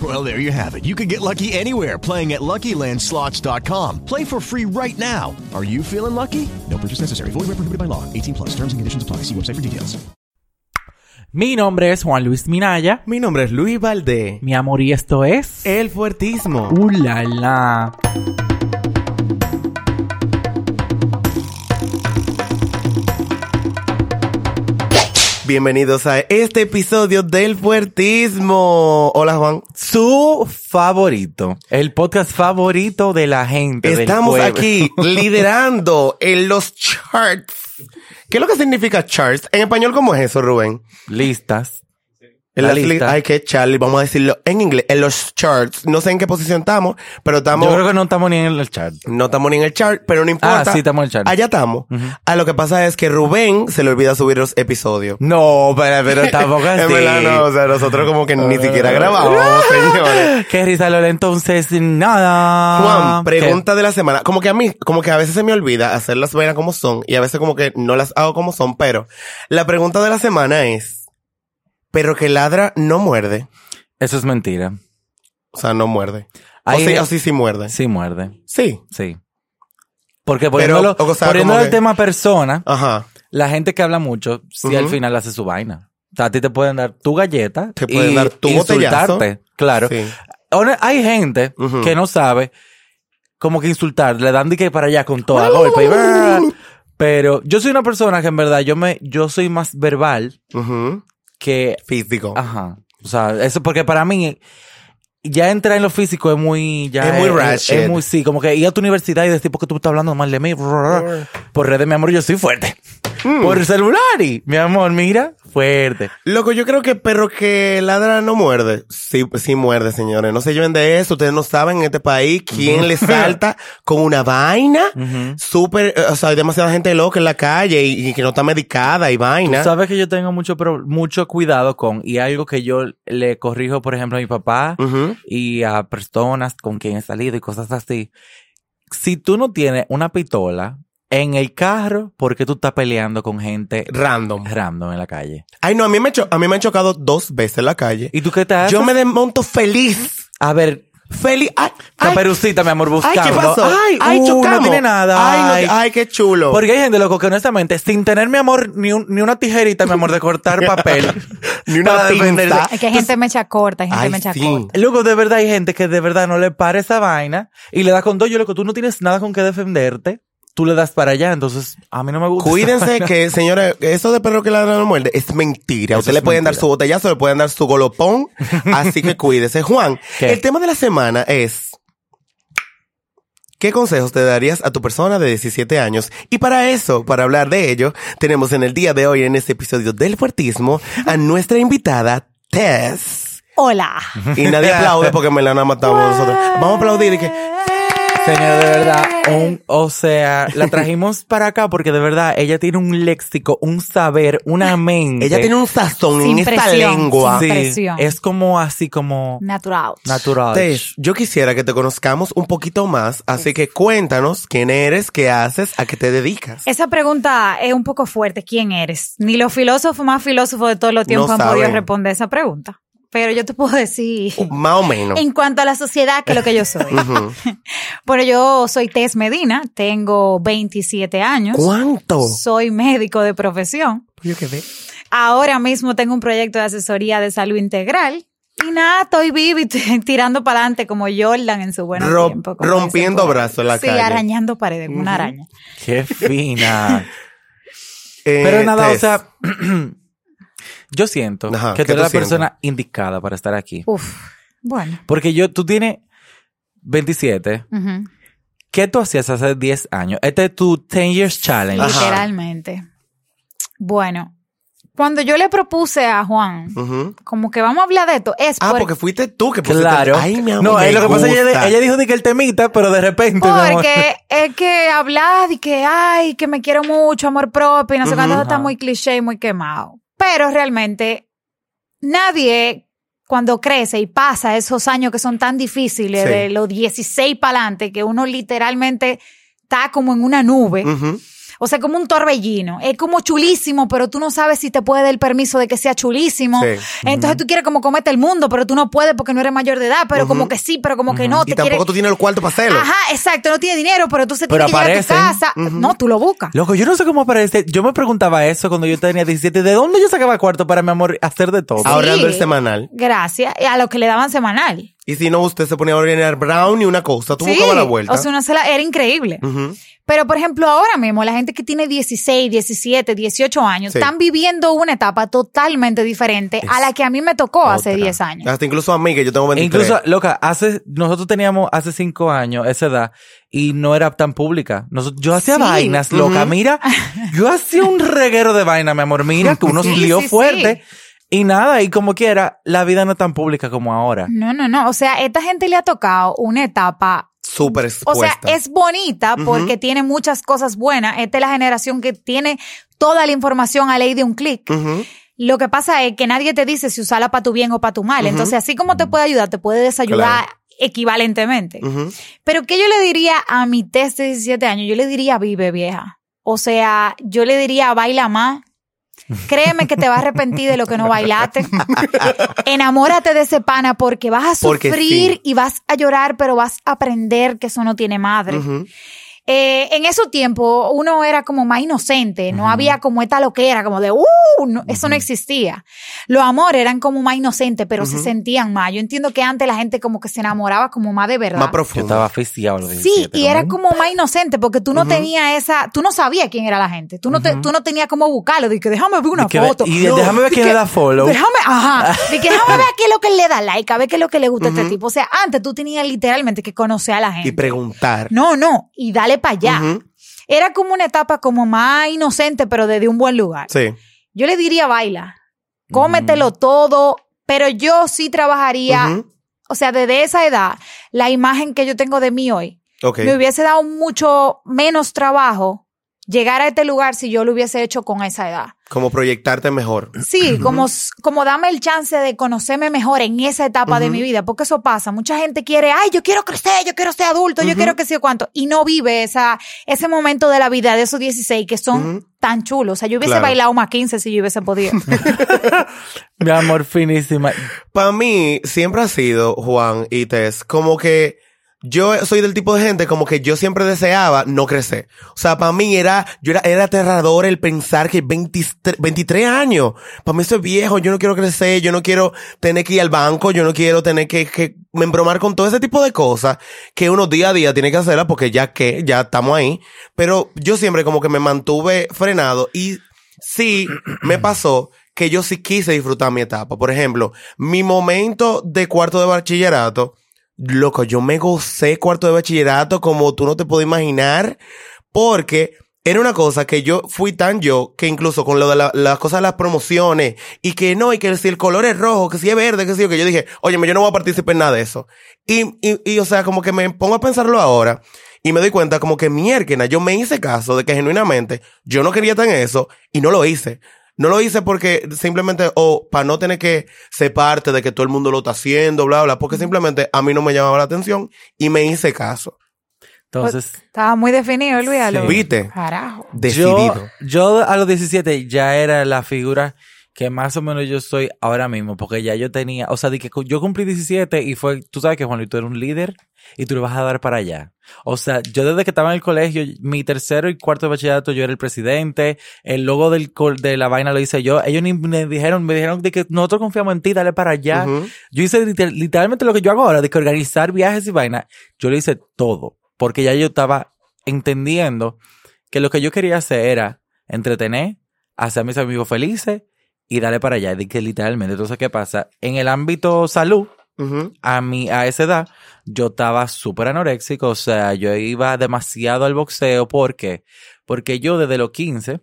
Well, there you have it. You can get lucky anywhere playing at LuckyLandSlots.com. Play for free right now. Are you feeling lucky? No purchase necessary. Void where prohibited by law. 18 plus. Terms and conditions apply. See website for details. Mi nombre es Juan Luis Minaya. Mi nombre es Luis Valdé. Mi amor, y esto es... El fuertismo. ¡Uh, la, la! Bienvenidos a este episodio del fuertismo. Hola Juan. Su favorito. El podcast favorito de la gente. Estamos aquí liderando en los charts. ¿Qué es lo que significa charts? En español, ¿cómo es eso, Rubén? Listas. En La las li- lista. Ay, que Charlie, vamos a decirlo en inglés. En los charts. No sé en qué posición estamos, pero estamos... Yo creo que no estamos ni en el chat. No estamos ni en el chart, pero no importa. Ah, sí, estamos en el chart. Allá estamos. Ah, lo que pasa es que Rubén se le olvida subir los episodios. No, pero, pero tampoco así. En verdad no, o sea, nosotros como que ni siquiera grabamos, señores. Qué risa, Lola. Entonces, nada. Juan, pregunta de la semana. Como que a mí, como que a veces se me olvida hacer las vainas como son y a veces como que no las hago como son, pero la pregunta de la semana es, pero que ladra no muerde. Eso es mentira. O sea, no muerde. O Ahí- sí, o sí, sí muerde. Sí muerde. Sí. Sí. Porque Pero, poniéndolo, o sea, poniéndolo como el que- tema persona, Ajá. la gente que habla mucho, sí al final hace su vaina. O sea, a ti te pueden dar tu galleta. Te pueden y dar tu botellazo. insultarte. Claro. Sí. Ahora, hay gente que no sabe cómo que insultar. Le dan de que para allá con todo a golpe. y. Pero yo soy una persona que en verdad yo me, yo soy más verbal Ujú. Que Físico. Ajá. O sea, eso porque para mí ya entrar en lo físico es muy ya Es muy ratchet. es muy sí, como que ir a tu universidad y decir porque tú me estás hablando mal de mí por redes, mi amor, yo soy fuerte. Mm. Por celular y mi amor, mira, fuerte. Loco, yo creo que perro que ladra no muerde. Sí, sí muerde, señores. No se lleven de eso. Ustedes no saben en este país quién le salta con una vaina. Súper, eh, o sea, hay demasiada gente loca en la calle y, y que no está medicada y Tú vaina. sabes que yo tengo mucho mucho cuidado con y algo que yo le corrijo, por ejemplo, a mi papá y a personas con quien he salido y cosas así. Si tú no tienes una pistola en el carro, ¿por qué tú estás peleando con gente Random. random en la calle? Ay, no, a mí me, cho- a mí me han chocado dos veces en la calle. ¿Y tú qué te haces? Yo me desmonto feliz. A ver, Feliz. Ay, ay, caperucita, mi amor, ay, buscando. ¿qué pasó? Ay, ay, uh, chocamos. no tiene nada. Ay, no- Ay. ay, qué chulo. Porque hay gente, loco, que honestamente, sin tener, mi amor, ni, un- ni una tijerita, mi amor, de cortar papel. Ni una pinza. Es que hay gente mecha corta, hay gente Ay, mecha sí. corta. Luego, de verdad, hay gente que de verdad no le para esa vaina y le da con todo. Yo, loco, tú no tienes nada con qué defenderte. Tú le das para allá, entonces a mí no me gusta. Cuídense que, señores, eso de perro que ladra no muerde es mentira. Eso Usted es le pueden dar su botellazo, le pueden dar su golopón. así que cuídese. Juan, ¿Qué? el tema de la semana es... ¿Qué consejos te darías a tu persona de 17 años? Y para eso, para hablar de ello, tenemos en el día de hoy, en este episodio del fuertismo, a nuestra invitada, Tess. Hola. Y nadie aplaude porque me la han matado nosotros. Vamos a aplaudir y que... Señor, de verdad, un, o sea, la trajimos para acá porque de verdad ella tiene un léxico, un saber, una mente. Ella tiene un sazón Sin en esta lengua. sin Sí, presión. es como así como Natural. natural. Tess, yo quisiera que te conozcamos un poquito más, así que cuéntanos quién eres, qué haces, a qué te dedicas. Esa pregunta es un poco fuerte. ¿Quién eres? Ni los filósofos más filósofos de todos los tiempos No han podido responder esa pregunta. Pero yo te puedo decir, Más o menos. en cuanto a la sociedad, que es lo que yo soy. Ujú. bueno, yo soy Tess Medina, tengo 27 años. ¿Cuánto? Soy médico de profesión. Yo quedé. Ahora mismo tengo un proyecto de asesoría de salud integral. Y nada, estoy viva y tirando para adelante como Jordan en su buen Ro- tiempo. rompiendo brazos en la sí, calle. arañando paredes, como una araña. Qué fina. eh, Pero nada, o sea, yo siento Ajá, que ¿qué tú eres la persona indicada para estar aquí. Uf. Bueno. Porque yo, tú tienes 27. ujú. ¿Qué tú hacías hace 10 años? Este es tu 10 years challenge. Ajá. Literalmente. Bueno, cuando yo le propuse a Juan, como que vamos a hablar de esto, es Ah, por- porque fuiste tú que pusiste. Claro. Ay, mi amor. no, me eh, lo que pasa es que ella, gusta. ella dijo de que el temita, pero de repente. Porque es que hablar de que, ay, que me quiero mucho, amor propio, y no sé cuánto, eso está muy cliché y muy quemado. Pero realmente, nadie cuando crece y pasa esos años que son tan difíciles, Sí. de los 16 para adelante, que uno literalmente está como en una nube. O sea, como un torbellino. Es como chulísimo, pero tú no sabes si te puede dar el permiso de que sea chulísimo. Sí. Entonces tú quieres como comete el mundo, pero tú no puedes porque no eres mayor de edad, pero como que sí, pero como que no. Y Te tampoco quieres... tú tienes el cuarto para hacerlo. Ajá, exacto, no tiene dinero, pero tú se Pero tienes que llegar a tu casa. No, tú lo buscas. Loco, yo no sé cómo aparece. Yo me preguntaba eso cuando yo tenía 17. ¿De dónde yo sacaba cuarto para mi amor hacer de todo? Ahorrando Sí. el semanal. Gracias. A lo que le daban semanal. Y si no, usted se ponía a ordenar brown y una cosa. Tú sí. buscabas la vuelta. O sea, una sola, era increíble. Pero, por ejemplo, ahora mismo, la gente que tiene 16, 17, 18 años, Sí. están viviendo una etapa totalmente diferente a la que a mí me tocó hace Otra. 10 años. Hasta incluso a mí, que yo tengo 23. Incluso, loca, hace, nosotros teníamos hace cinco años esa edad y no era tan pública. Nosotros, yo hacía Sí. vainas, loca. Mira, yo hacía un reguero de vaina, mi amor. Mira, que uno Sí, lío sí, fuerte. Y nada, y como quiera, la vida no es tan pública como ahora. No, no, no. O sea, esta gente le ha tocado una etapa Súper O expuesta. sea, es bonita porque tiene muchas cosas buenas. Esta es la generación que tiene toda la información a ley de un clic. Lo que pasa es que nadie te dice si usarla para tu bien o para tu mal. Entonces, así como te puede ayudar, te puede desayudar Claro. equivalentemente. Pero ¿qué yo le diría a mi test de 17 años? Yo le diría vive vieja. O sea, yo le diría baila más. Créeme que te vas a arrepentir de lo que no bailaste. Enamórate de ese pana porque vas a sufrir sí. y vas a llorar, pero vas a aprender que eso no tiene madre. Eh, en esos tiempos uno era como más inocente, no había como esta loquera, como de, ¡uh! no, eso no existía. Los amores eran como más inocentes, pero se sentían más. Yo entiendo que antes la gente como que se enamoraba como más de verdad. Más Yo profundo. estaba asfixiado a los Sí, 17, y era como más inocente porque tú no tenías esa, tú no sabías quién era la gente, tú no, te, tú no tenías como buscarlo, de que déjame ver una De que foto. y de- déjame ver quién da follow. Déjame, ajá, de que déjame ver qué es lo que le da like, a ver qué es lo que le gusta a este tipo. O sea, antes tú tenías literalmente que conocer a la gente. Y preguntar. No, no, y dale para allá. Era como una etapa como más inocente, pero desde un buen lugar. Sí. Yo le diría baila, cómetelo todo, pero yo sí trabajaría, o sea, desde esa edad, la imagen que yo tengo de mí hoy, Ok. me hubiese dado mucho menos trabajo llegar a este lugar si yo lo hubiese hecho con esa edad. Como proyectarte mejor. Sí, como, como dame el chance de conocerme mejor en esa etapa de mi vida, porque eso pasa. Mucha gente quiere, ay, yo quiero crecer, yo quiero ser adulto, yo quiero que sea cuánto, y no vive esa, ese momento de la vida de esos 16 que son tan chulos. O sea, yo hubiese Claro. bailado más 15 si yo hubiese podido. Mi amor, finísima. Para mí, siempre ha sido, Juan y Tess, como que yo soy del tipo de gente como que yo siempre deseaba no crecer. O sea, para mí era, yo era, era aterrador el pensar que 23, 23 años, para mí eso es viejo, yo no quiero crecer, yo no quiero tener que ir al banco, yo no quiero tener que, que me embromar con todo ese tipo de cosas que uno día a día tiene que hacerlas porque ya que, ya estamos ahí. Pero yo siempre como que me mantuve frenado y sí me pasó que yo sí quise disfrutar mi etapa. Por ejemplo, mi momento de cuarto de bachillerato, loco, yo me gocé cuarto de bachillerato como tú no te puedes imaginar, porque era una cosa que yo fui tan yo que incluso con lo de la- las cosas de las promociones y que no, y que si el color es rojo, que si es verde, que si yo, que yo dije, oye, yo no voy a participar en nada de eso. Y, y, y, o sea, como que me pongo a pensarlo ahora y me doy cuenta como que mierda, yo me hice caso de que genuinamente yo no quería en eso y no lo hice. No lo hice porque simplemente, o para no tener que ser parte de que todo el mundo lo está haciendo, bla, bla, porque simplemente a mí no me llamaba la atención y me hice caso. Entonces, Estaba muy definido, olvídalo. Sí. ¿Viste? Carajo. Decidido. Yo, yo a los 17 ya era la figura que más o menos yo soy ahora mismo, porque ya yo tenía, o sea, de que yo cumplí 17 y fue, tú sabes que Juan Luis, tú eres un líder y tú le vas a dar para allá. O sea, yo desde que estaba en el colegio, mi tercero y cuarto de bachillerato, yo era el presidente, el logo del, de la vaina lo hice yo, ellos ni me dijeron, me dijeron de que nosotros confiamos en ti, dale para allá. Yo hice liter- literalmente lo que yo hago ahora, de que organizar viajes y vaina, yo lo hice todo, porque ya yo estaba entendiendo que lo que yo quería hacer era entretener, hacer a mis amigos felices y darle para allá. Y que literalmente, entonces, ¿qué pasa? En el ámbito salud, a mí, a esa edad, yo estaba súper anoréxico, o sea, yo iba demasiado al boxeo, ¿por qué? Porque yo desde los 15,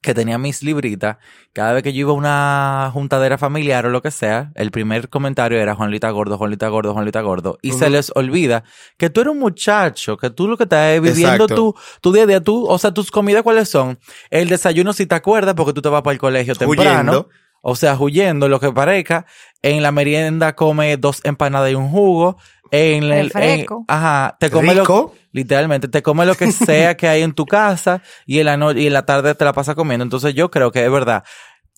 que tenía mis libritas, cada vez que yo iba a una juntadera familiar o lo que sea, el primer comentario era Juanlita Gordo, Juanlita Gordo, Juanlita Gordo. Y se les olvida que tú eres un muchacho, que tú lo que estás es viviendo tu, tu día a día, tú, o sea, tus comidas cuáles son. El desayuno si te acuerdas porque tú te vas para el colegio temprano. Huyendo. O sea, huyendo, lo que parezca. En la merienda come dos empanadas y un jugo. En el, en- ajá, te come lo, Rico. literalmente, te come lo que sea que hay en tu casa y en la no- y en la tarde te la pasas comiendo. Entonces yo creo que es verdad.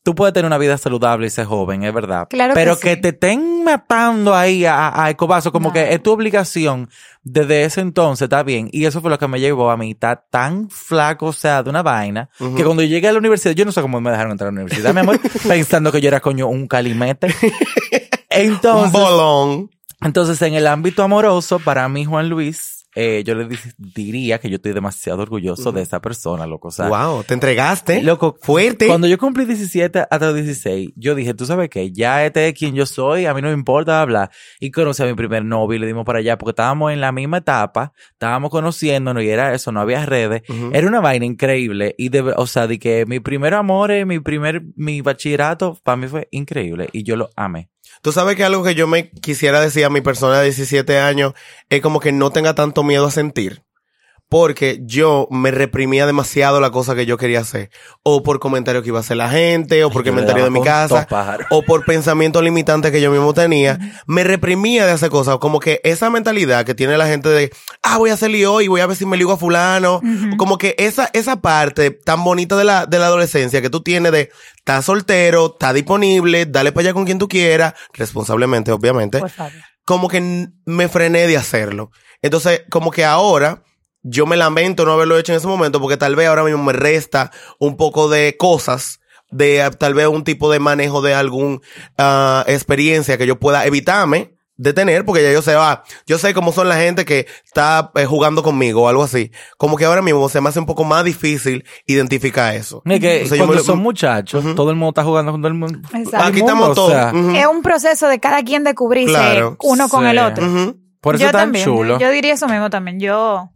Tú puedes tener una vida saludable y ser joven, es verdad. Claro que Pero sí. que te estén matando ahí a, a como No. que es tu obligación desde ese entonces, está bien. Y eso fue lo que me llevó a mí, estar tan flaco, o sea, de una vaina, que cuando llegué a la universidad, yo no sé cómo me dejaron entrar a la universidad, mi amor, pensando que yo era coño un calimete. Un Entonces, bolón. Entonces, en el ámbito amoroso, para mí, Juan Luis, eh, yo le di- diría que yo estoy demasiado orgulloso de esa persona, loco. O sea, wow, te entregaste. Loco, Fuerte. Cuando yo cumplí 17 hasta los 16, yo dije, tú sabes qué, ya este es quien yo soy, a mí no me importa hablar. Y conocí a mi primer novio y le dimos para allá porque estábamos en la misma etapa, estábamos conociéndonos y era eso, no había redes. Era una vaina increíble. Y de, o sea, de que mi primer amor, eh, mi primer, mi bachillerato, para mí fue increíble y yo lo amé. Tú sabes que algo que yo me quisiera decir a mi persona de 17 años es como que no tenga tanto miedo a sentir. Porque yo me reprimía demasiado la cosa que yo quería hacer. O por comentarios que iba a hacer la gente, o por comentarios de mi casa, o por pensamientos limitantes que yo mismo tenía. Me reprimía de hacer cosas. Como que esa mentalidad que tiene la gente de, ah, voy a hacer lío hoy, voy a ver si me ligo a fulano. Como que esa, esa parte tan bonita de la, de la adolescencia que tú tienes de, estás soltero, está disponible, dale para allá con quien tú quieras, responsablemente, obviamente favor. como que me frené de hacerlo. Entonces, como que ahora yo me lamento no haberlo hecho en ese momento porque tal vez ahora mismo me resta un poco de cosas de tal vez un tipo de manejo de alguna experiencia que yo pueda evitarme de tener porque ya yo sé, ah, yo sé cómo son la gente que está eh, jugando conmigo o algo así. Como que ahora mismo se me hace un poco más difícil identificar eso. Es que O sea, yo cuando me son muchos, todo el mundo está jugando con todo el mundo. Exacto. Aquí estamos o todos. Es un proceso de cada quien descubrirse Claro. uno con Sí. el otro. Por eso yo es tan también, chulo. Yo diría eso mismo también. Yo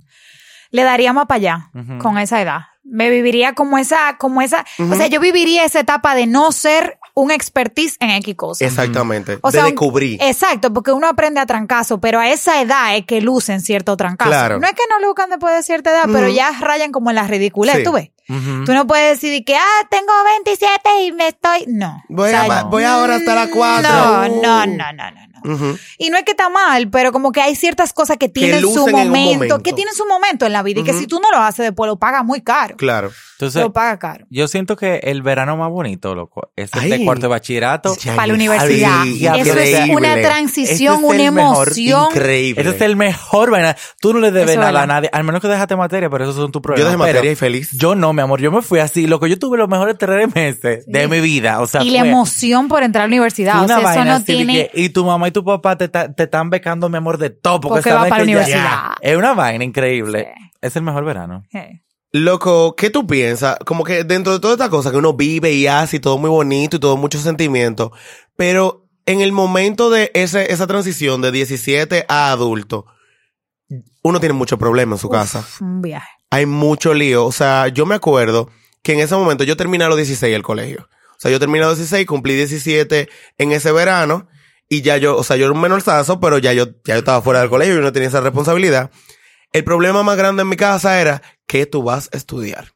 le daría más para allá con esa edad. Me viviría como esa, como esa, o sea, yo viviría esa etapa de no ser un expertise en X cosas. Exactamente. O de sea, descubrir. Exacto, porque uno aprende a trancazo, pero a esa edad es que lucen cierto trancazo. Claro. No es que no luzcan después de cierta edad, pero ya rayan como en la ridiculez, Sí. tú ves. Tú no puedes decir que, ah, tengo 27 y me estoy... No. Voy, O sea, a- voy ahora hasta las cuatro. No, no, no, no, no. Y no es que está mal, pero como que hay ciertas cosas que tienen su momento, momento. que tienen su momento en la vida y que si tú no lo haces después lo pagas muy caro. Claro. Entonces, lo pagas caro. yo siento que el verano más bonito, loco, es el de cuarto de bachillerato. Ya Para la universidad. Eso es una transición, es una el mejor, emoción. Increíble. Ese es el mejor vaina. Tú no le debes Eso nada a nadie, al menos que dejaste materia, pero esos son tus problemas. dejé Pero materia y feliz. Yo no, mi amor, yo me fui así. Lo que yo tuve los mejores tres meses de mi vida. O sea, y la emoción por entrar a la universidad. O sea, una eso vaina no tiene... y tu mamá y tu papá te, ta- te están becando, mi amor, de todo. Porque, Porque va para la ya- universidad. Es una vaina increíble. Sí. Es el mejor verano. Loco, ¿qué tú piensas? Como que dentro de toda esta cosa que uno vive y hace y todo muy bonito y todo mucho sentimiento, pero en el momento de ese, esa transición de 17 a adulto, uno tiene muchos problemas en su casa. Un viaje. Hay mucho lío. O sea, yo me acuerdo que en ese momento yo terminé a los 16 el colegio. O sea, yo terminé a los 16, cumplí 17 en ese verano y ya yo, o sea, yo era un menorzazo, pero ya yo, ya yo estaba fuera del colegio y no tenía esa responsabilidad. El problema más grande en mi casa era que tú vas a estudiar.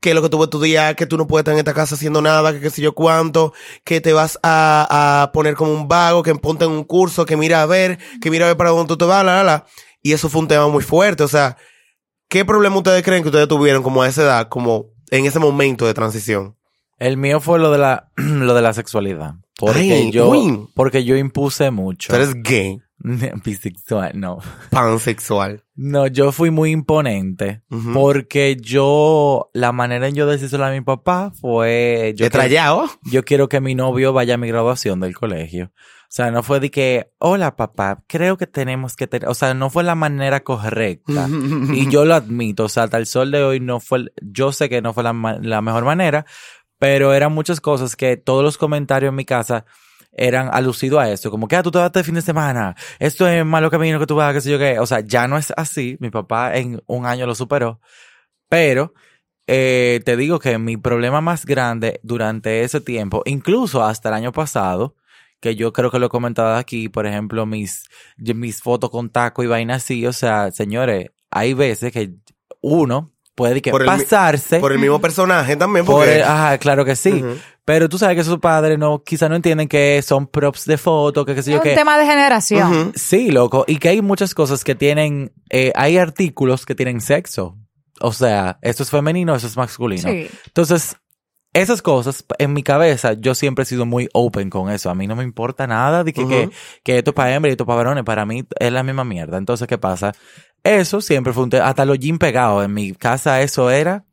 Que lo que tú vas a estudiar, que tú no puedes estar en esta casa haciendo nada, que qué sé yo cuánto, que te vas a, a poner como un vago, que ponte en un curso, que mira a ver, que mira a ver para dónde tú te vas, la, la, la. Y eso fue un tema muy fuerte. O sea, ¿qué problema ustedes creen que ustedes tuvieron como a esa edad, como en ese momento de transición? El mío fue lo de la, lo de la sexualidad. Porque Ay, yo, uy. porque yo impuse mucho. Tú eres gay, Bisexual, no. pansexual. No, yo fui muy imponente. Porque yo, la manera en yo decírselo a mi papá fue, yo, ¿Te trayado? yo quiero que mi novio vaya a mi graduación del colegio. O sea, no fue de que, hola papá, creo que tenemos que tener, o sea, no fue la manera correcta. y yo lo admito, o sea, hasta el sol de hoy no fue, yo sé que no fue la, la mejor manera, pero eran muchas cosas que todos los comentarios en mi casa eran alucidos a eso, como que ah, tú te vas este fin de semana, esto es malo camino que tú vas, qué sé yo qué, o sea, ya no es así, mi papá en un año lo superó, pero eh, te digo que mi problema más grande durante ese tiempo, incluso hasta el año pasado, que yo creo que lo he comentado aquí, por ejemplo, mis, mis fotos con taco y vaina así, o sea, señores, hay veces que uno puede que Por el mi- pasarse Por el mismo personaje también, por porque... el- ajá, claro que sí. Pero tú sabes que sus padres no, quizá no entienden que son props de foto, que qué sé Es yo un tema de generación. Ujú. Sí, loco. Y que hay muchas cosas que tienen, eh, hay artículos que tienen sexo. O sea, esto es femenino, eso es masculino. Sí. Entonces, esas cosas, en mi cabeza, yo siempre he sido muy open con eso. A mí no me importa nada de que, Ujú. que, que esto es para hembra y esto es para varones. Para mí es la misma mierda. Entonces, ¿qué pasa? Eso siempre fue un tema. Hasta los jeans pegados. En mi casa eso era.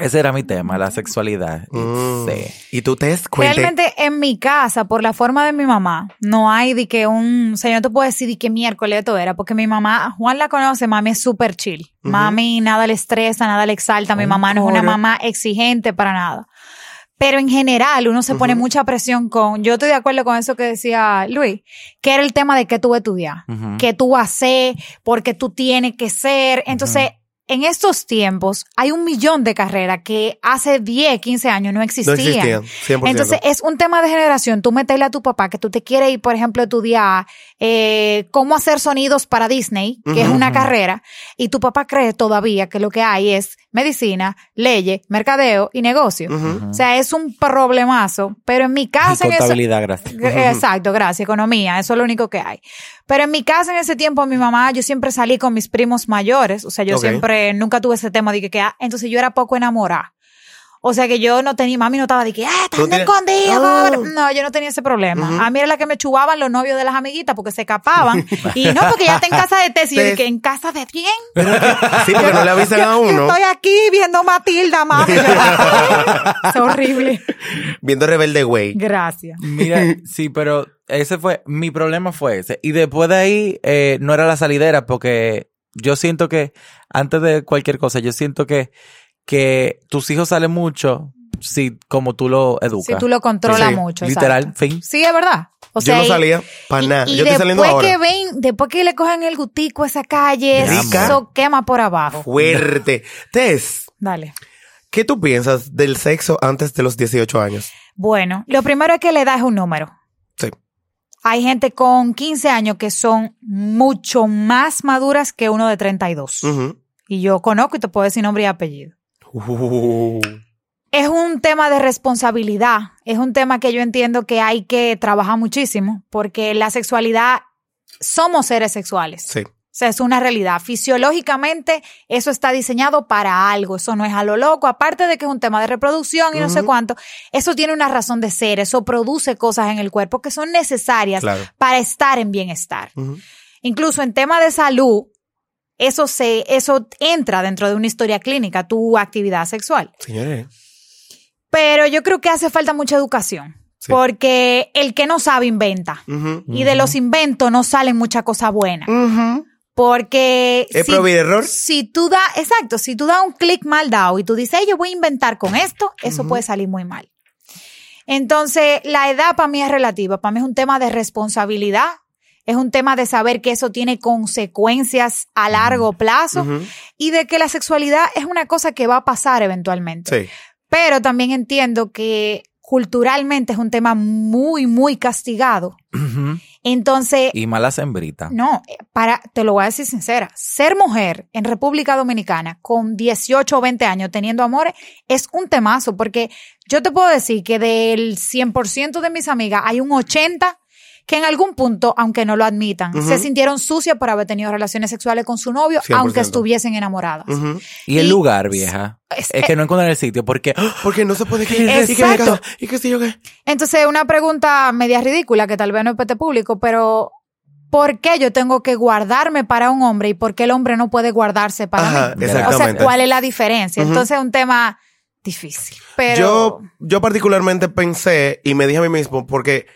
Ese era mi tema, la sexualidad. Mm. Sí. Y tú te cuenta... Realmente en mi casa, por la forma de mi mamá, no hay de que un, o sea, yo no te puedo decir de que miércoles esto era, porque mi mamá, Juan la conoce, mami es súper chill. Ujú. Mami nada le estresa, nada le exalta, mi Un mamá no es una mamá exigente para nada. Pero en general uno se pone mucha presión con, yo estoy de acuerdo con eso que decía Luis, que era el tema de que tú vas a estudiar, Ujú. que tú vas a ser, porque tú tienes que ser. Entonces, en estos tiempos hay un millón de carreras que hace 10, 15 años no No existían. existían, 100%. Entonces, es un tema de generación. Tú meterle a tu papá que tú te quieres ir, por ejemplo, a estudiar eh, cómo hacer sonidos para Disney, que es una carrera, y tu papá cree todavía que lo que hay es medicina, leyes, mercadeo y negocio. O sea, es un problemazo, pero en mi Y casa... en eso- contabilidad, gracias. Gr- Exacto, gracias, economía, eso es lo único que hay. Pero en mi casa en ese tiempo, mi mamá, yo siempre salí con mis primos mayores, o sea, yo siempre, nunca tuve ese tema de que, que, ah, entonces yo era poco enamorada. O sea que yo no tenía, mami no estaba de que, ah, ¿Tú están escondidos. Ah. No, yo no tenía ese problema. Ujú. A mí era la que me chubaban los novios de las amiguitas porque se escapaban. y no, porque ya está en casa de Tess. Y yo dije, ¿en casa de quién? Sí, porque no le avisan a Yo uno. estoy aquí viendo Matilda, mami. es horrible. Viendo Rebelde Way. Gracias. Mira, sí, pero ese fue, mi problema fue ese. Y después de ahí, eh, no era la salidera, porque yo siento que, antes de cualquier cosa, yo siento que, que tus hijos salen mucho si como tú lo educas. Si tú lo controlas Sí, mucho. Literal, exacto. fin. Sí, es verdad. O Yo no salía para nada. Y Yo estoy saliendo después ahora. que ven, después que le cogen el gutico a esa calle, Rica. eso quema por abajo. Fuerte. Tess, Dale. ¿qué tú piensas del sexo antes de los 18 años? Bueno, lo primero es que la edad es un número. Sí. Hay gente con 15 años que son mucho más maduras que uno de 32. Ujú. Y yo conozco y te puedo decir nombre y apellido. Uh. Es un tema de responsabilidad. Es un tema que yo entiendo que hay que trabajar muchísimo porque la sexualidad, somos seres sexuales. Sí. O sea, es una realidad. Fisiológicamente, eso está diseñado para algo. Eso no es a lo loco. Aparte de que es un tema de reproducción y no sé cuánto, eso tiene una razón de ser. Eso produce cosas en el cuerpo que son necesarias Claro. para estar en bienestar. Incluso en tema de salud, eso se, eso entra dentro de una historia clínica, tu actividad sexual. Señores. Pero yo creo que hace falta mucha educación. Sí. Porque el que no sabe inventa. Y de los inventos no salen muchas cosas buenas. Porque ¿Es prohibir error? si tú das, exacto, si tú das un clic mal dado y tú dices, "Ey, yo voy a inventar con esto, eso puede salir muy mal. Entonces, la edad para mí es relativa, para mí es un tema de responsabilidad, es un tema de saber que eso tiene consecuencias a largo plazo y de que la sexualidad es una cosa que va a pasar eventualmente. Sí. Pero también entiendo que culturalmente es un tema muy, muy castigado. Entonces, Y malas hembritas. no, para, te lo voy a decir sincera, ser mujer en República Dominicana con 18 o 20 años teniendo amores es un temazo, porque yo te puedo decir que del 100% de mis amigas hay un 80 que en algún punto, aunque no lo admitan, se sintieron sucias por haber tenido relaciones sexuales con su novio, 100%. aunque estuviesen enamoradas. Y el lugar, vieja. Es- Es, que no encuentran el sitio porque ¡ah! Porque no se puede creer. ¿Y qué, Exacto. ¿Y qué sé yo qué? Entonces, una pregunta media ridícula que tal vez no es pete público, pero ¿por qué yo tengo que guardarme para un hombre y por qué el hombre no puede guardarse para Ajá, mí? O sea, ¿cuál es la diferencia? Entonces, es un tema difícil. Pero Yo, yo particularmente pensé y me dije a mí mismo, porque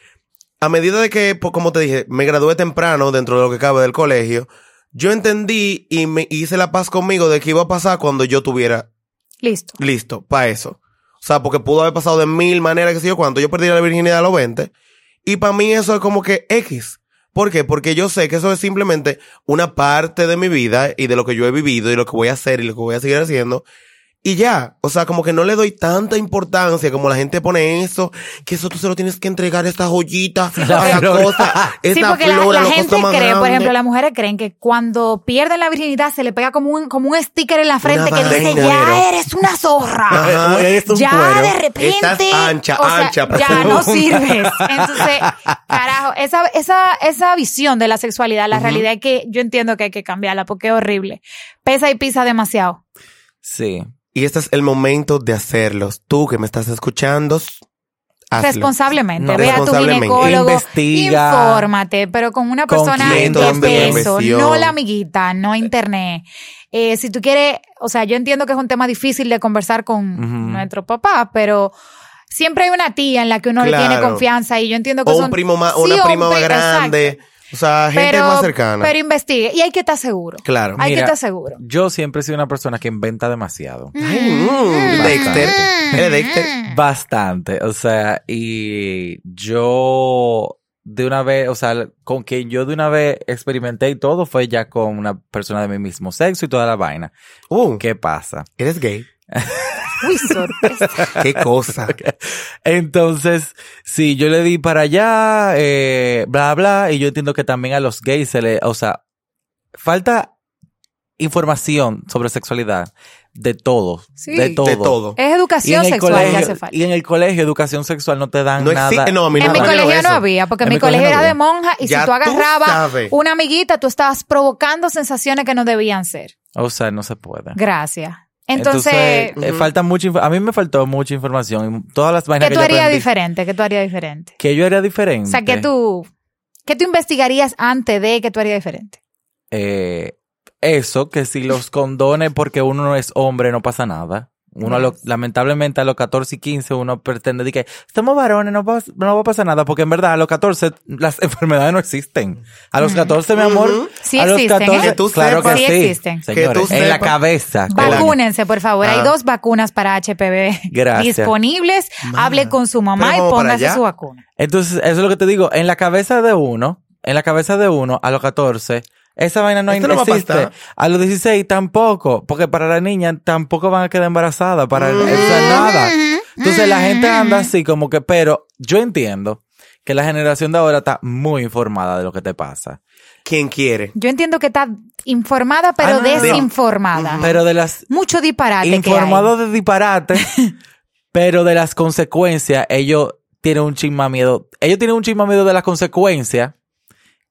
a medida de que, pues, como te dije, me gradué temprano dentro de lo que cabe del colegio, yo entendí y me hice la paz conmigo de que iba a pasar cuando yo tuviera Listo. listo para eso. O sea, porque pudo haber pasado de mil maneras, que sé yo, cuando yo perdí la virginidad a los 20. Y para mí eso es como que X. ¿Por qué? Porque yo sé que eso es simplemente una parte de mi vida y de lo que yo he vivido y lo que voy a hacer y lo que voy a seguir haciendo. Y ya, o sea, como que no le doy tanta importancia como la gente pone eso, que eso tú se lo tienes que entregar esta joyita, esta flor. cosa, esta Sí, porque la, flor, la la gente cree, por ejemplo, las mujeres creen que cuando pierden la virginidad se le pega como un, como un sticker en la frente Una que dice, ya eres una zorra. Ajá. Eres un ya cuero. de repente. Estás ancha, o sea, ancha, Ya no sirves. Entonces, carajo, esa, esa, esa visión de la sexualidad, la realidad es que yo entiendo que hay que cambiarla porque es horrible. Pesa y pisa demasiado. Sí. Y este es el momento de hacerlos. Tú que me estás escuchando, hazlo. Responsablemente. No, Ve a tu ginecólogo. Investiga. Infórmate, pero con una persona de peso. No la amiguita, no internet. Eh, si tú quieres, o sea, yo entiendo que es un tema difícil de conversar con nuestro papá, pero siempre hay una tía en la que uno le tiene confianza y yo entiendo que O son- un primo más, Sí, una prima más grande. exacto. O sea, gente Pero, más cercana. pero investigue. Y hay que estar seguro. claro. Hay que estar seguro. Yo siempre he sido una persona que inventa demasiado. Ay, mm, Dexter. ¿Eres Dexter? Bastante. O sea, y yo de una vez, o sea, con quien yo de una vez experimenté y todo fue ya con una persona de mi mismo sexo y toda la vaina. Uh, ¿Qué pasa? eres gay. Uy, sorpresa. Qué cosa. Entonces, sí, yo le di para allá, eh, bla, bla, y yo entiendo que también a los gays se le, o sea, falta información sobre sexualidad de todo, Sí. de todo. De todo. Es educación sexual que hace falta. y en el colegio educación sexual no te dan No nada. existe. No, a mí no En mi colegio no había, porque En mi colegio era de monja y Ya si tú agarrabas una amiguita, tú estabas provocando sensaciones que no debían ser. O sea, no se puede. Gracias. Entonces, eh, Ujú. falta mucha a mí me faltó mucha información y todas las vainas ¿qué que tú yo harías aprendí, diferente? ¿Qué tú harías diferente? que yo haría diferente. O sea, ¿qué tú, ¿qué tú investigarías antes de que tú harías diferente? eh, eso, que si los condones porque uno no es hombre no pasa nada. Uno, lo- lamentablemente, a los 14 y 15 uno pretende de que somos varones, no, va- no va a pasar nada, porque en verdad a los 14 las enfermedades no existen. A los 14, mi amor, Ujú. Sí a los existen, 14, ¿eh? Que tú claro sepas. que Sí sí, existen. señores, Que tú en la cabeza. Vacúnense, por favor. Hay Ah. dos vacunas para HPV Gracias. disponibles. Hable con su mamá Pero y póngase su vacuna. Entonces, eso es lo que te digo. En la cabeza de uno, en la cabeza de uno, a los 14, esa vaina no Esto no va a existe. A los 16 tampoco, porque para la niña tampoco van a quedar embarazadas, para Mm. eso es nada. Entonces la gente anda así como que, pero yo entiendo que la generación de ahora está muy informada de lo que te pasa. ¿Quién quiere? Yo entiendo que está informada, pero Ah, no, no, no. desinformada. Pero de las Mucho disparate informados que de disparate, pero de las consecuencias, ellos tienen un chisma miedo. Ellos tienen un chisma miedo de las consecuencias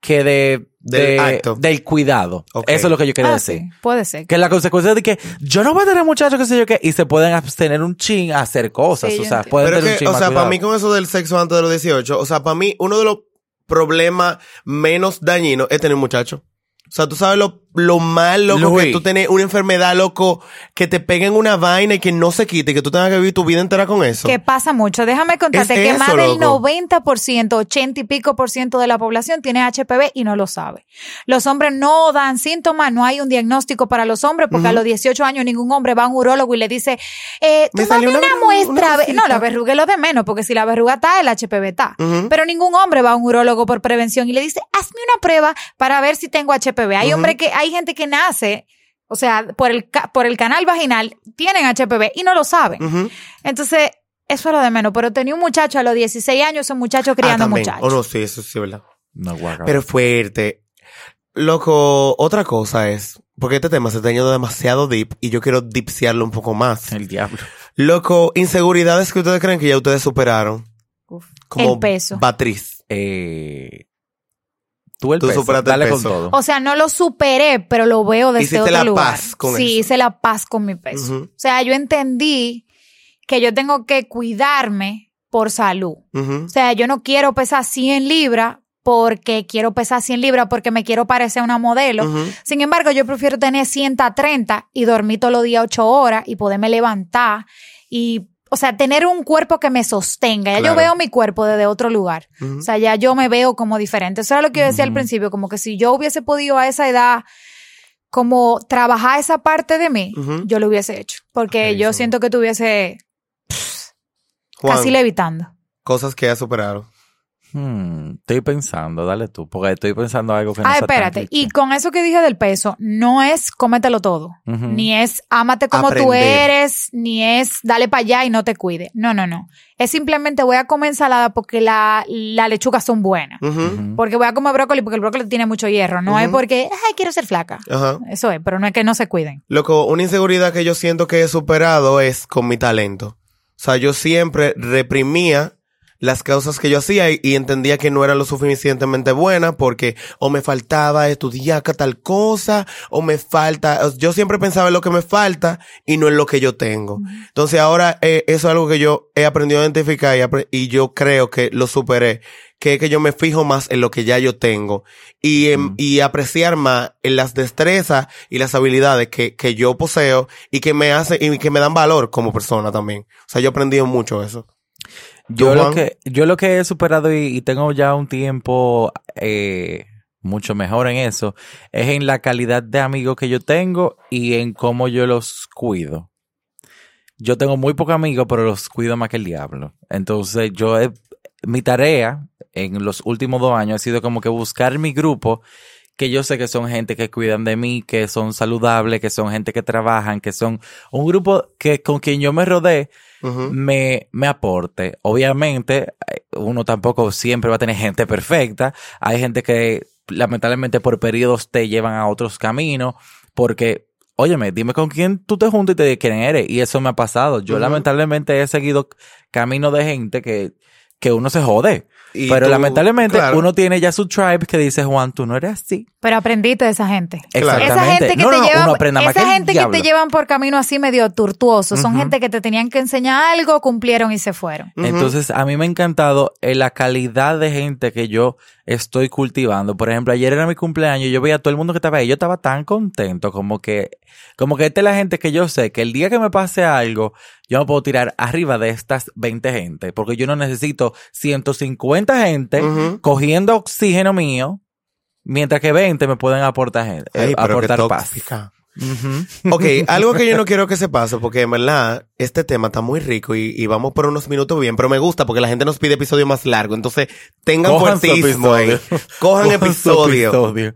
que de, Del de- acto. del cuidado. Eso es lo que yo quería Ah, decir. sí, puede ser. Que la consecuencia de que yo no voy a tener muchachos, qué sé yo qué, y se pueden abstener un chin a hacer cosas. Sí, o sea, pueden Pero tener es un que, chin o sea, para mí con eso del sexo antes de los 18, o sea, para mí uno de los problemas menos dañinos es tener un muchacho. O sea, tú sabes lo, lo mal, loco, Luis. que tú tienes una enfermedad, loco, que te peguen una vaina y que no se quite, que tú tengas que vivir tu vida entera con eso. Que pasa mucho. Déjame contarte Es que eso, más del loco. 90%, 80 y pico por ciento de la población tiene HPV y no lo sabe. Los hombres no dan síntomas, no hay un diagnóstico para los hombres porque a los 18 años ningún hombre va a un urólogo y le dice, eh, salió una, una muestra. una ve-". no, la verruga es lo de menos porque si la verruga está, el HPV está. Pero ningún hombre va a un urólogo por prevención y le dice, hazme una prueba para ver si tengo HPV. Hay hombre que, hay gente que nace, o sea, por el, por el canal vaginal, tienen HPV y no lo saben. Entonces, eso es lo de menos. Pero tenía un muchacho a los 16 años, ese muchacho Ah, criando también. muchachos. Oh, no, sí, eso sí verdad. No, guaca. Pero fuerte. Loco, otra cosa es, porque este tema se está yendo demasiado deep y yo quiero dipsearlo un poco más. el diablo. Loco, inseguridades que ustedes creen que ya ustedes superaron. Como El peso. Batriz. Eh, tú el Tú peso, superaste el dale con todo. O sea, no lo superé, pero lo veo desde Hiciste otro la lugar. paz con sí, eso. hice la paz con mi peso. O sea, yo entendí que yo tengo que cuidarme por salud. O sea, yo no quiero pesar 100 libras porque quiero pesar 100 libras porque me quiero parecer a una modelo. Sin embargo, yo prefiero tener 130 y dormir todos los días 8 horas y poderme levantar y o sea, tener un cuerpo que me sostenga. Ya Claro. yo veo mi cuerpo desde otro lugar. O sea, ya yo me veo como diferente. Eso era lo que yo decía al principio, como que si yo hubiese podido a esa edad como trabajar esa parte de mí, yo lo hubiese hecho. Porque yo siento que tuviese Juan, casi levitando. cosas que has superado. Hmm, estoy pensando, dale tú, porque estoy pensando algo que no Ah, espérate. Y con eso que dije del peso, no es cómetelo todo. Ni es ámate como tú eres, ni es dale para allá y no te cuide. No, no, no. Es simplemente voy a comer ensalada porque la, las lechugas son buenas. Porque voy a comer brócoli porque el brócoli tiene mucho hierro. No es porque, ay, quiero ser flaca. Ajá. Eso es, pero no es que no se cuiden. Loco, una inseguridad que yo siento que he superado es con mi talento. O sea, yo siempre reprimía las causas que yo hacía y, y entendía que no era lo suficientemente buena porque o me faltaba estudiar tal cosa o me falta, yo siempre pensaba en lo que me falta y no en lo que yo tengo. Entonces ahora eh, eso es algo que yo he aprendido a identificar y, yo creo que lo superé, que es que yo me fijo más en lo que ya yo tengo y, en- y apreciar más en las destrezas y las habilidades que, que yo poseo y que me hace y que me dan valor como persona también. O sea, yo he aprendido mucho eso. Yo ¿Tú, lo, que, yo lo que he superado y, y tengo ya un tiempo eh, mucho mejor en eso es en la calidad de amigos que yo tengo y en cómo yo los cuido. Yo tengo muy pocos amigos, pero los cuido más que el diablo. Entonces, yo he- mi tarea en los últimos dos años ha sido como que buscar mi grupo que yo sé que son gente que cuidan de mí, que son saludables, que son gente que trabajan, que son un grupo que con quien yo me rodeé Ujú. me, me aporte. Obviamente, eh, uno tampoco siempre va a tener gente perfecta. Hay gente que lamentablemente por periodos te llevan a otros caminos porque, óyeme, dime con quién tú te juntas y te quién eres. Y eso me ha pasado. Yo lamentablemente he seguido camino de gente que, que uno se jode. Y Pero tú- lamentablemente claro. uno tiene ya su tribe que dice, Juan, tú no eres así. Pero aprendiste de esa gente. Claro. Esa gente que No, te no, llevan, esa gente que te llevan por camino así medio tortuoso, son gente que te tenían que enseñar algo, cumplieron y se fueron. Entonces, a mí me ha encantado eh, la calidad de gente que yo estoy cultivando. Por ejemplo, ayer era mi cumpleaños y yo veía a todo el mundo que estaba ahí. Yo estaba tan contento como que, como que esta es la gente que yo sé que el día que me pase algo, yo me puedo tirar arriba de estas 20 gente. Porque yo no necesito 150 gente Ujú. cogiendo oxígeno mío, mientras que 20 me pueden aportar, gente, eh, Ay, pero qué aportar paz. tóxica. Ujú. Ok, algo que yo no quiero que se pase, porque en verdad este tema está muy rico y, y vamos por unos minutos bien, pero me gusta porque la gente nos pide episodio más largo, entonces tengan Cojan su fuertismo ahí. episodio. Cojan Cojan su episodio. episodio.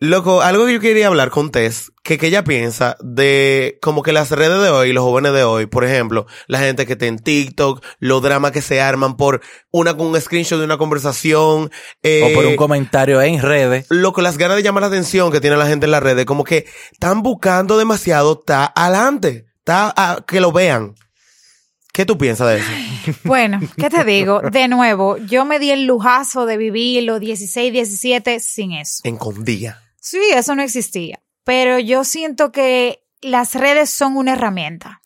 Loco, algo que yo quería hablar con Tess, que, que ella piensa de como que las redes de hoy, los jóvenes de hoy, por ejemplo, la gente que está en TikTok, los dramas que se arman por una con un screenshot de una conversación, eh, O por un comentario en redes. lo que las ganas de llamar la atención que tiene la gente en las redes, como que están buscando demasiado, está adelante, está a que lo vean. ¿Qué tú piensas de eso? Bueno, ¿qué te digo? De nuevo, yo me di el lujazo de vivir los 16, 17 sin eso. En Condía. Sí, eso no existía. Pero yo siento que las redes son una herramienta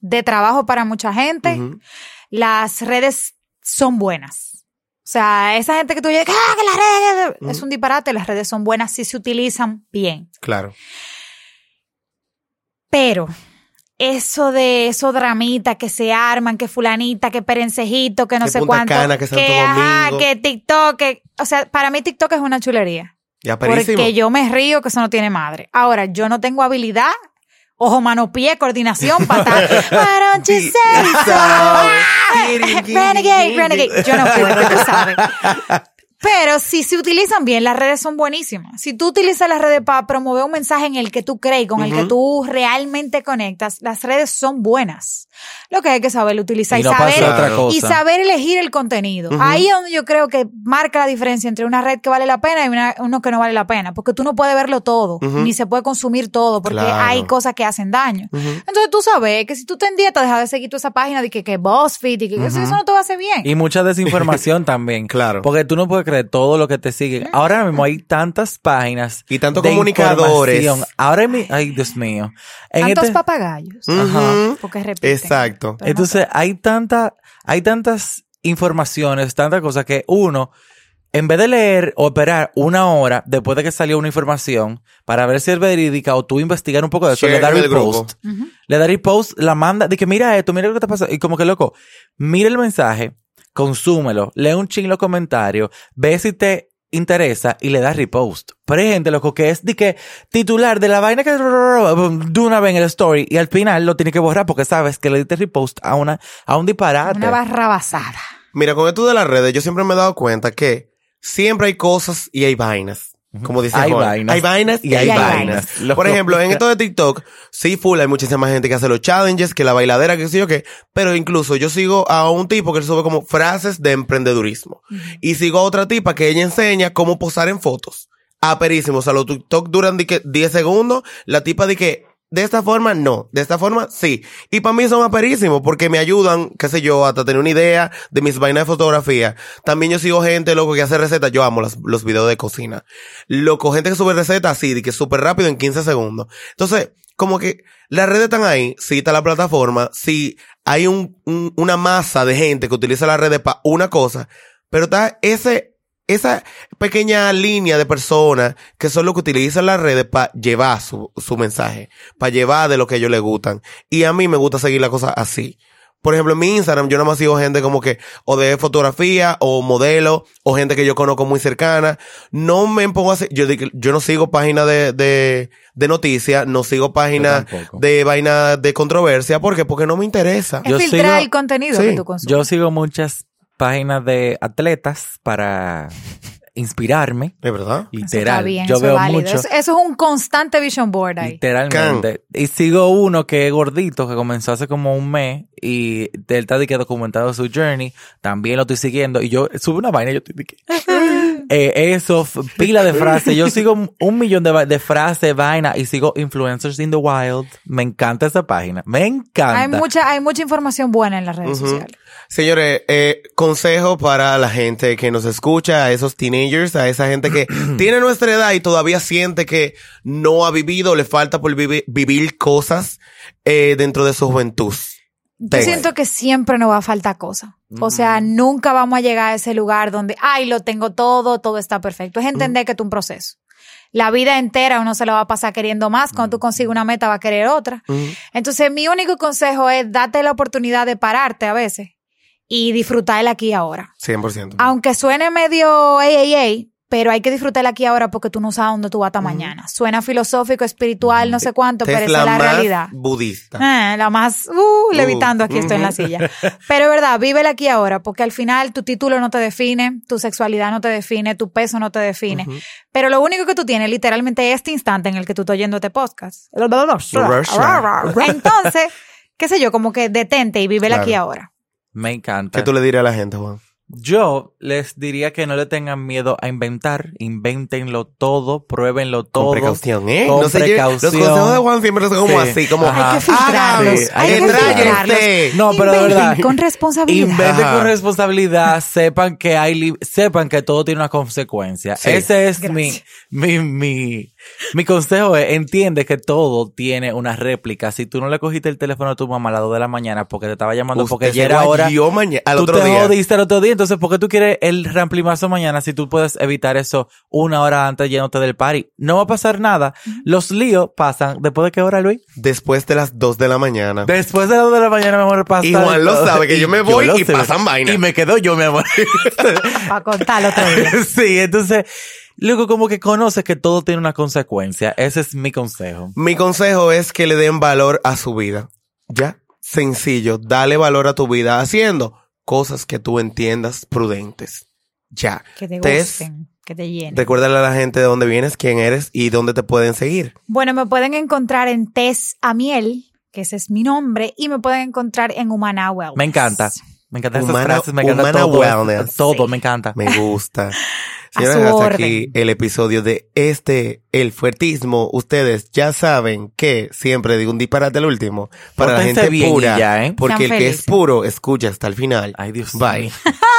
de trabajo para mucha gente. Las redes son buenas. O sea, esa gente que tú dices, ah, que las redes es un disparate, las redes son buenas si se utilizan bien. Claro. Pero eso de esos dramitas que se arman, que fulanita, que perencejito, que no Que sé Punta cuánto, Cana, que ajá, Domingo. que TikTok, que, o sea, para mí TikTok es una chulería. Ya perísimo. Porque yo me río que eso no tiene madre. Ahora, yo no tengo habilidad, ojo, mano, pie, coordinación, patada. Why don't you say so? renegade, renegade. Yo no puedo, tú sabes. Pero si se utilizan bien, las redes son buenísimas. Si tú utilizas las redes para promover un mensaje en el que tú crees, con el que tú realmente conectas, las redes son buenas. Lo que hay que saber utilizar y, Y no pasa saber otra cosa. y saber elegir el contenido. Ahí es donde yo creo que marca la diferencia entre una red que vale la pena y una- uno que no vale la pena, porque tú no puedes verlo todo, ni se puede consumir todo, porque Claro. hay cosas que hacen daño. Entonces tú sabes que si tú te en dieta, deja de seguir toda esa página de que, que BuzzFeed y que eso, eso no te va a hacer bien. Y mucha desinformación también. Claro. Porque tú no puedes creer todo lo que te siguen. Ahora mismo hay tantas páginas. Y tantos comunicadores. Ahora mi, ay, Dios mío. En Tantos este- papagayos. Ujú. Porque repiten. Exacto. Entonces hay tanta, hay tantas informaciones, tantas cosas que uno en vez de leer o esperar una hora después de que salió una información para ver si es verídica o tú investigar un poco de eso, Share le da repost. Le da repost, la manda, de que mira esto, mira lo que te pasa. Y como que loco, mira el mensaje, consúmelo, lee un ching los comentarios, ve si te interesa y le das repost. Pero hay gente, loco, que es de que titular de la vaina que de una vez en el story y al final lo tiene que borrar porque sabes que le diste repost a una, a un disparate. Una barra basada. Mira, con esto de las redes, yo siempre me he dado cuenta que siempre hay cosas y hay vainas. Como dice Hay Juan. vainas Hay vainas y hay, hay vainas. vainas. Por ejemplo, en esto de TikTok, sí, full, hay muchísima gente que hace los challenges, que la bailadera, que sé yo qué. Pero incluso yo sigo a un tipo que él sube como frases de emprendedurismo. Y sigo a otra tipa que ella enseña cómo posar en fotos. Aperísimo. O sea, los TikTok duran de que 10 segundos. La tipa de que de esta forma no, de esta forma sí. Y para mí son aperísimos porque me ayudan, qué sé yo, hasta tener una idea de mis vainas de fotografía. También yo sigo gente, loco, que hace recetas. Yo amo los videos de cocina. Loco, gente que sube recetas así, de que súper rápido en 15 segundos. Entonces, como que las redes están ahí, sí está la plataforma, sí hay un, un- una masa de gente que utiliza las redes para una cosa, pero está ese, esa pequeña línea de personas que son los que utilizan las redes para llevar su, su mensaje, para llevar de lo que a ellos les gustan. Y a mí me gusta seguir la cosa así. Por ejemplo, en mi Instagram yo nada más sigo gente como que o de fotografía o modelo o gente que yo conozco muy cercana. No me pongo a hacer, yo, yo no sigo páginas de, de, de noticias, no sigo páginas de vaina de controversia. ¿Por qué? Porque no me interesa. Es Yo filtrar sigo- el contenido Sí, que tú consumes. Yo sigo muchas páginas de atletas para inspirarme. ¿Es verdad? Eso Literal. está bien, Yo eso veo válido. mucho. Eso, eso es un constante vision board ahí. Literalmente. Y sigo uno que es gordito, que comenzó hace como un mes y él está de que documentado su journey. También lo estoy siguiendo. Y yo sube una vaina y yo estoy de que... Eh, eso, pila de frases. Yo sigo un- millón de, de frases, vaina, y sigo Influencers in the Wild. Me encanta esa página. Me encanta. Hay mucha, hay mucha información buena en las redes sociales. Señores, eh, consejo para la gente que nos escucha, a esos teenagers, a esa gente que tiene nuestra edad y todavía siente que no ha vivido, le falta por vivi- vivir cosas eh, dentro de su juventud. Yo siento que siempre nos va a faltar cosas. O sea, nunca vamos a llegar a ese lugar donde, ay, lo tengo todo, todo está perfecto. Es entender que es un proceso. La vida entera uno se lo va a pasar queriendo más. Cuando tú consigues una meta, va a querer otra. Entonces, mi único consejo es date la oportunidad de pararte a veces y disfrutar el aquí y ahora. 100%. Aunque suene medio AAA, pero hay que disfrutar aquí ahora porque tú no sabes dónde tú vas hasta mañana. Suena filosófico, espiritual, no sé cuánto, Esta pero es esa es la más realidad. budista. Ah, la más, uh, levitando aquí estoy en la silla. Pero es verdad, vive el aquí ahora, porque al final tu título no te define, tu sexualidad no te define, tu peso no te define. Pero lo único que tú tienes literalmente es este instante en el que tú estás oyendo este podcast. Entonces, qué sé yo, como que detente y vive el Claro. aquí ahora. Me encanta. ¿Qué tú le dirías a la gente, Juan? Yo les diría que no le tengan miedo a inventar, invéntenlo todo, pruébenlo todo. Con precaución, ¿eh? Con no precaución. los consejos de Juan siempre son como Sí. así, como Ajá. Hay que filtrarlos, Sí, hay que filtrarlos. No, pero de verdad. con responsabilidad. Inventen Ajá. con responsabilidad, sepan que hay, sepan que todo tiene una consecuencia. Sí. Ese es mi, Gracias. mi, mi, mi consejo es, entiende que todo tiene una réplica. Si tú no le cogiste el teléfono a tu mamá a las 2 de la mañana porque te estaba llamando porque Usted ya se era hora, al tú otro te día. jodiste al otro día, entonces ¿por qué tú quieres el ramplimazo mañana si tú puedes evitar eso una hora antes yéndote del party? No va a pasar nada. Los líos pasan, ¿después de qué hora, Luis? Después de las 2 de la mañana. Después de las 2 de la mañana, mi amor, pasa. Y Juan lo sabe, que yo me voy y sé. pasan vainas. Y me quedo yo, mi amor. Para contar otro día. sí, entonces, luego como que conoces que todo tiene una consecuencia. Ese es mi consejo. Mi consejo es que le den valor a su vida. Ya, sencillo, dale valor a tu vida haciendo cosas que tú entiendas prudentes. Ya. Que te gusten, que te llenen. recuérdale a la gente de dónde vienes, quién eres y dónde te pueden seguir. Bueno, me pueden encontrar en Tess Amiel, que ese es mi nombre, y me pueden encontrar en Humana Wellness. Me encanta. Me encantan esas frases, me encanta humana todo. wellness. Todo, me encanta. Me gusta. A Señores, su hasta orden. aquí el episodio de este, el fuertismo. Ustedes ya saben que siempre digo un disparate al último para la gente bien y pura. ya, ¿eh? Porque Sean el que es puro escucha hasta el final. Ay, Dios Bye.